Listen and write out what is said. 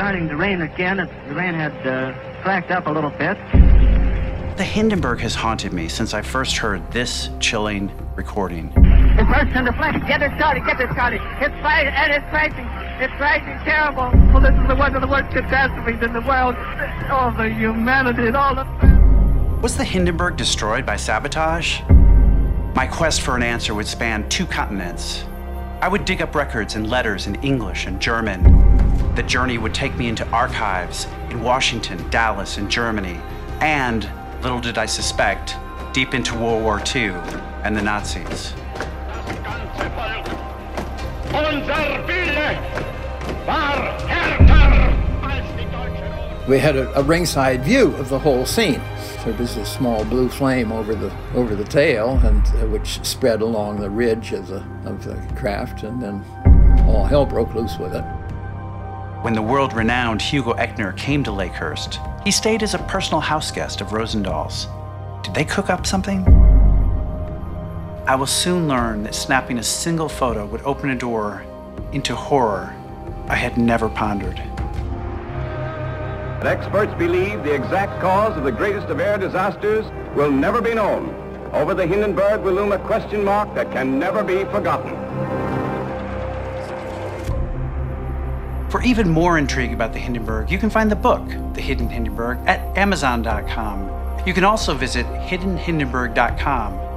starting to rain again. The rain had uh, slacked up a little bit. The Hindenburg has haunted me since I first heard this chilling recording. It burst into flames. Get it started. Get it started. It's fighting and it's crashing. It's crashing terrible. Well, this is the one of the worst catastrophes in the world. All the humanity and all the. Was the Hindenburg destroyed by sabotage? My quest for an answer would span two continents. I would dig up records and letters in English and German. The journey would take me into archives in Washington, Dallas, and Germany, and, little did I suspect, deep into World War II and the Nazis. We had a, a ringside view of the whole scene. There was a small blue flame over the over the tail, and uh, which spread along the ridge of the of the craft, and then all hell broke loose with it. When the world renowned Hugo Eckener came to Lakehurst, he stayed as a personal house guest of Rosendahl's. Did they cook up something? I will soon learn that snapping a single photo would open a door into horror I had never pondered. But experts believe the exact cause of the greatest of air disasters will never be known. Over the Hindenburg will loom a question mark that can never be forgotten. For even more intrigue about the Hindenburg, you can find the book, The Hidden Hindenburg, at Amazon.com. You can also visit hiddenhindenburg.com